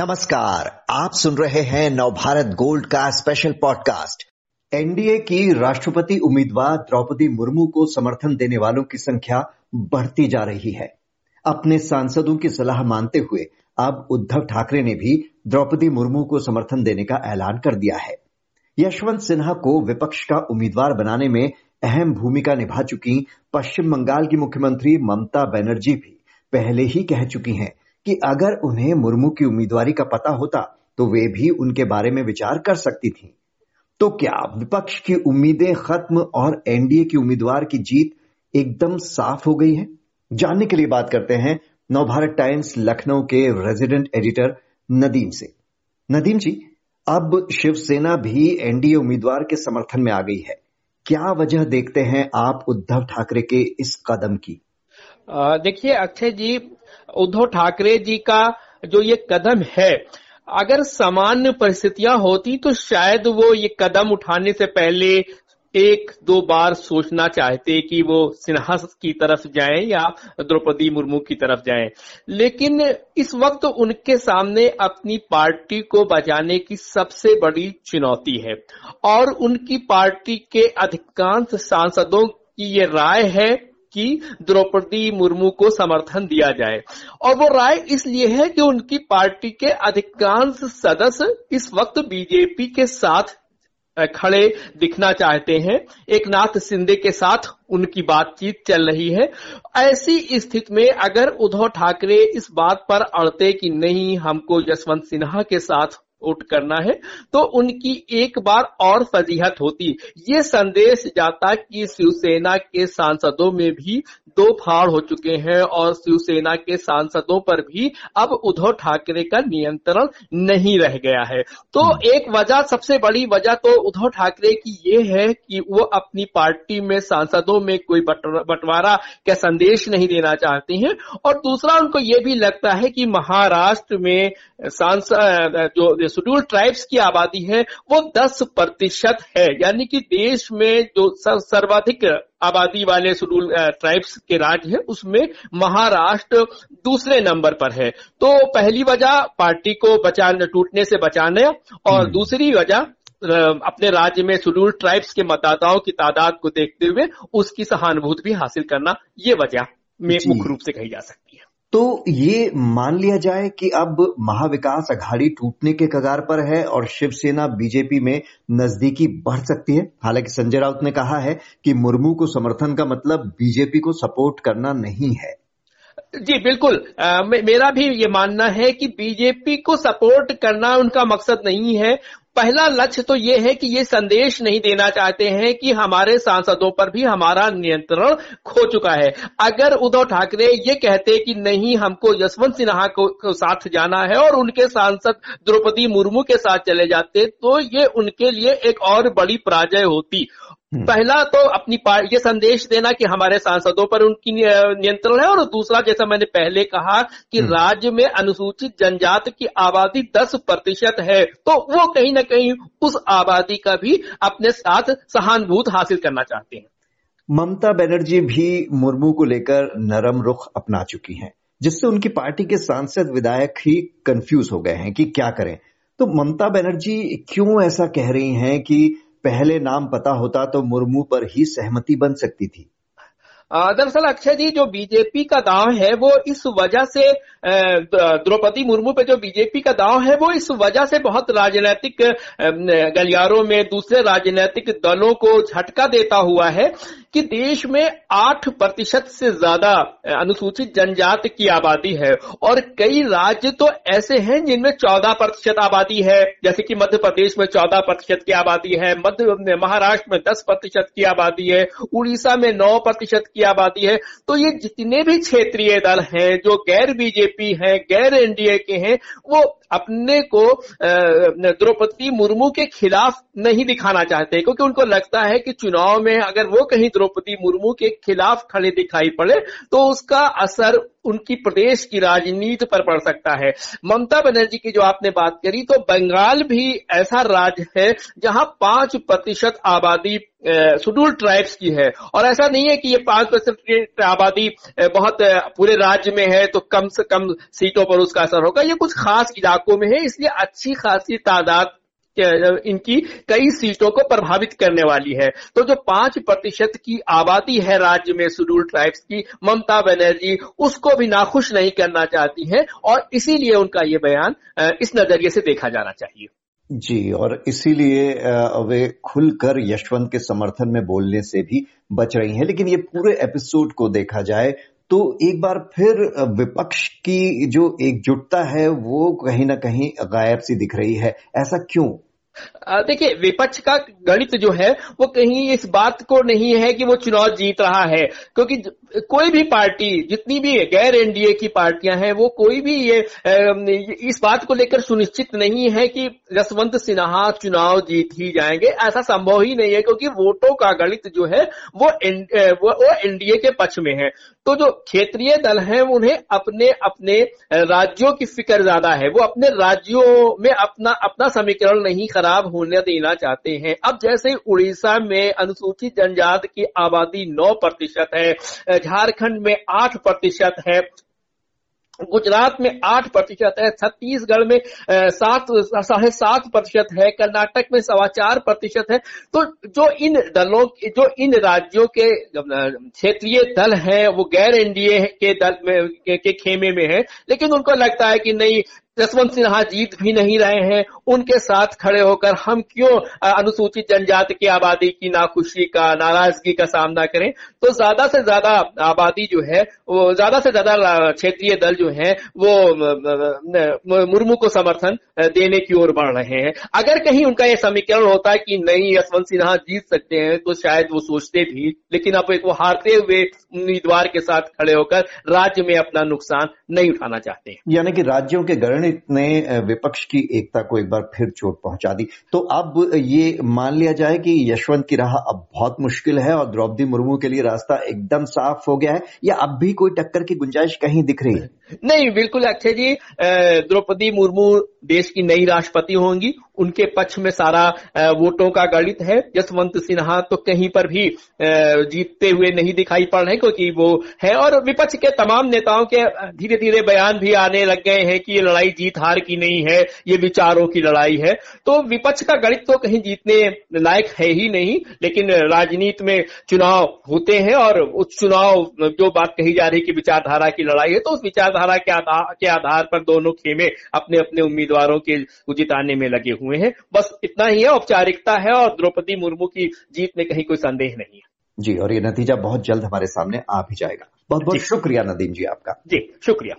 नमस्कार, आप सुन रहे हैं नवभारत गोल्ड का स्पेशल पॉडकास्ट एनडीए की राष्ट्रपति उम्मीदवार द्रौपदी मुर्मू को समर्थन देने वालों की संख्या बढ़ती जा रही है। अपने सांसदों की सलाह मानते हुए अब उद्धव ठाकरे ने भी द्रौपदी मुर्मू को समर्थन देने का ऐलान कर दिया है। यशवंत सिन्हा को विपक्ष का उम्मीदवार बनाने में अहम भूमिका निभा चुकी पश्चिम बंगाल की मुख्यमंत्री ममता बनर्जी भी पहले ही कह चुकी हैं कि अगर उन्हें मुर्मू की उम्मीदवारी का पता होता तो वे भी उनके बारे में विचार कर सकती थी। तो क्या विपक्ष की उम्मीदें खत्म और एनडीए की उम्मीदवार की जीत एकदम साफ़ हो गई है? जानने के लिए बात करते हैं नवभारत टाइम्स लखनऊ के रेजिडेंट एडिटर नदीम से। नदीम जी, अब शिवसेना भी एनडीए उम्मीदवार के समर्थन में आ गई है। क्या वजह देखते हैं आप उद्धव ठाकरे के इस कदम की? देखिए, अक्षय जी, उद्धव ठाकरे जी का जो ये कदम है, अगर सामान्य परिस्थितियाँ होती तो शायद वो ये कदम उठाने से पहले एक, दो बार सोचना चाहते कि वो सिन्हा की तरफ़ जाएँ या द्रौपदी मुर्मू की तरफ़ जाएँ। लेकिन इस वक्त उनके सामने अपनी पार्टी को बचाने की सबसे बड़ी चुनौती है और उनकी पार्टी के अधिकांश सांसदों की ये राय है कि द्रौपदी मुर्मू को समर्थन दिया जाए। और वो राय इसलिए है कि उनकी पार्टी के अधिकांश सदस्य इस वक्त बीजेपी के साथ खड़े दिखना चाहते हैं। एक नाथ सिंधे के साथ उनकी बातचीत चल रही है। ऐसी स्थिति में अगर उद्धव ठाकरे इस बात पर अड़ते कि नहीं, हमको जसवंत सिन्हा के साथ वोट करना है तो उनकी एक बार और फजीहत होती। ये संदेश जाता कि शिवसेना के सांसदों में भी दो फाड़ हो चुके हैं और शिवसेना के सांसदों पर भी अब उद्धव ठाकरे का नियंत्रण नहीं रह गया है। तो हम्म। एक वजह सबसे बड़ी वजह तो उद्धव ठाकरे की ये है कि वो अपनी पार्टी में सांसदों में कोई बंटवारा का संदेश नहीं देना चाहते हैं। और दूसरा उनको ये भी लगता है कि महाराष्ट्र में सांसद जो शेड्यूल ट्राइब्स की आबादी है वो 10 प्रतिशत है। यानी कि देश में जो सर्वाधिक आबादी वाले शेड्यूल ट्राइब्स के राज्य है उसमें महाराष्ट्र दूसरे नंबर पर है। तो पहली वजह पार्टी को बचाने टूटने से बचाने और हम्म। दूसरी वजह अपने राज्य में शेड्यूल ट्राइब्स के मतदाताओं की तादाद को देखते हुए उसकी सहानुभूति भी हासिल करना ये वजह में मुख्य रूप से कही जा सकती है। तो ये मान लिया जाए कि अब महाविकास अघाड़ी टूटने के कगार पर है और शिवसेना बीजेपी में नजदीकी बढ़ सकती है। हालाँकि संजय राउत ने कहा है कि मुर्मू को समर्थन का मतलब बीजेपी को सपोर्ट करना नहीं है। जी बिल्कुल। आ, मेरा भी ये मानना है कि बीजेपी को सपोर्ट करना उनका मकसद नहीं है। पहला लक्ष्य तो ये है कि ये संदेश नहीं देना चाहते हैं कि हमारे सांसदों पर भी हमारा नियंत्रण खो चुका है अगर उद्धव ठाकरे ये कहते कि नहीं हमको यशवंत सिन्हा को, को साथ जाना है और उनके सांसद द्रौपदी मुर्मू के साथ चले जाते तो ये उनके लिए एक और बड़ी पराजय होती। पहला तो अपनी पार्टी ये संदेश देना कि हमारे सांसदों पर उनकी नियंत्रण है और दूसरा जैसा मैंने पहले कहा कि हम्म। राज्य में अनुसूचित जनजाति की आबादी 10 प्रतिशत है तो वो कहीं ना कहीं उस आबादी का भी अपने साथ सहानुभूत हासिल करना चाहते हैं। ममता बनर्जी भी मुर्मू को लेकर नरम रुख अपना चुकी हैं जिससे उनकी पार्टी के सांसद विधायक ही कंफ्यूज हो गए हैं कि क्या करें। तो ममता बनर्जी क्यों ऐसा कह रही हैं कि पहले नाम पता होता तो मुर्मू पर ही सहमति बन सकती थी। दरअसल अक्षय जी, जो बीजेपी का दाव है, वो इस वजह से द्रौपदी मुर्मू पे जो बीजेपी का दाव है, वो इस वजह से बहुत राजनीतिक गलियारों में दूसरे राजनीतिक दलों को झटका देता हुआ है। कि देश में आठ प्रतिशत से ज़्यादा अनुसूचित जनजाति की आबादी है। और कई राज्य तो ऐसे हैं जिनमें चौदह प्रतिशत आबादी है। जैसे कि मध्य प्रदेश में चौदह प्रतिशत की आबादी है, मध्य महाराष्ट्र में दस प्रतिशत की आबादी है, उड़ीसा में नौ प्रतिशत की आबादी है। तो ये जितने भी क्षेत्रीय दल हैं, जो गैर बीजेपी हैं, गैर एनडीए के हैं, वो अपने को द्रौपदी मुर्मू के खिलाफ नहीं दिखाना चाहते, क्योंकि उनको लगता है कि चुनाव में अगर वो कहीं द्रौपदी मुर्मू के खिलाफ खड़े दिखाई पड़े तो उसका असर उनकी प्रदेश की राजनीति पर पड़ सकता है। ममता बनर्जी की जो आपने बात करी तो बंगाल भी ऐसा राज्य है जहाँ पाँच प्रतिशत आबादी शेड्यूल ट्राइब्स की है। और ऐसा नहीं है कि ये पाँच परसेंट आबादी बहुत पूरे राज्य में है तो कम से कम सीटों पर उसका असर होगा। ये कुछ खास इलाकों में है, इसलिए अच्छी खासी तादाद इनकी कई सीटों को प्रभावित करने वाली है। तो जो पाँच प्रतिशत की आबादी है राज्य में शेड्यूल ट्राइब्स की, ममता बनर्जी, उसको भी नाखुश नहीं करना चाहती है, और इसीलिए उनका ये बयान इस नज़रिए से देखा जाना चाहिए। जी, और इसीलिए वे खुलकर यशवंत के समर्थन में बोलने से भी बच रही हैं। लेकिन ये पूरे एपिसोड को देखा जाए तो एक बार फिर विपक्ष की जो एकजुटता है, वो कहीं ना कहीं गायब सी दिख रही है। ऐसा क्यों? देखिए, विपक्ष का गणित जो है, वो कहीं इस बात को नहीं है कि वो चुनाव जीत रहा है। क्योंकि कोई भी पार्टी जितनी भी गैर एनडीए की पार्टियाँ हैं वो कोई भी ये इस बात को लेकर सुनिश्चित नहीं है कि जसवंत सिन्हा चुनाव जीत ही जाएँगे। ऐसा संभव ही नहीं है क्योंकि वोटों का गणित जो है वो वो, वो एनडीए के पक्ष में है। तो जो क्षेत्रीय दल हैं उन्हें अपने अपने राज्यों की फ़िक्र ज़्यादा है। वो अपने राज्यों में अपना अपना समीकरण नहीं खराब होने देना चाहते हैं। अब जैसे उड़ीसा में अनुसूचित जनजाति की आबादी नौ प्रतिशत है झारखंड में आठ प्रतिशत है गुजरात में आठ प्रतिशत है छत्तीसगढ़ में सात साढ़े सात प्रतिशत है कर्नाटक में सवा चार प्रतिशत है। तो जो इन दलों जो इन राज्यों के क्षेत्रीय दल हैं वो गैर एनडीए के दल में के, के खेमे में है लेकिन उनको लगता है कि नहीं जसवंत सिन्हा जीत भी नहीं रहे हैं, उनके साथ खड़े होकर हम क्यों अनुसूचित जनजाति की आबादी की नाखुशी का, नाराज़गी का सामना करें? तो ज़्यादा से ज़्यादा आबादी जो है, वो ज़्यादा से ज़्यादा क्षेत्रीय दल जो है, वो मुर्मू को समर्थन देने की ओर बढ़ रहे हैं। अगर कहीं उनका यह समीकरण होता है कि नहीं, यशवंत सिन्हा जीत सकते हैं तो शायद वो सोचते भी, लेकिन अब एक वो हारते हुए उम्मीदवार के साथ खड़े होकर राज्य में अपना नुकसान नहीं उठाना चाहते। यानी कि राज्यों के गणित ने विपक्ष की एकता को एक बार फिर चोट पहुँचा दी। तो अब ये मान लिया जाए कि यशवंत की राह अब बहुत मुश्किल है और द्रौपदी मुर्मू के लिए रास्ता एकदम साफ़ हो गया है। या अब भी कोई टक्कर की गुंजाइश कहीं दिख रही है? नहीं, बिल्कुल, अक्षय जी द्रौपदी मुर्मू देश की नई राष्ट्रपति होंगी। उनके पक्ष में सारा वोटों का गणित है। जसवंत सिन्हा तो कहीं पर भी जीतते हुए नहीं दिखाई पड़ रहे क्योंकि वो है। और विपक्ष के तमाम नेताओं के धीरे धीरे बयान भी आने लग गए हैं कि ये लड़ाई जीत हार की नहीं है, ये विचारों की लड़ाई है। तो विपक्ष का गणित तो कहीं जीतने लायक है ही नहीं, लेकिन राजनीति में चुनाव होते हैं और उस चुनाव जो बात कही जा रही है कि विचारधारा की लड़ाई है तो उस विचारधारा के आधार के आधार पर दोनों खेमे अपने अपने उम्मीदवारों के जिताने में लगे हुए हैं। बस इतना ही है औपचारिकता है और द्रौपदी मुर्मू की जीत में कहीं कोई संदेह नहीं है। जी और ये नतीजा बहुत जल्द हमारे सामने आ भी जाएगा। बहुत बहुत शुक्रिया नदीम जी आपका। जी शुक्रिया।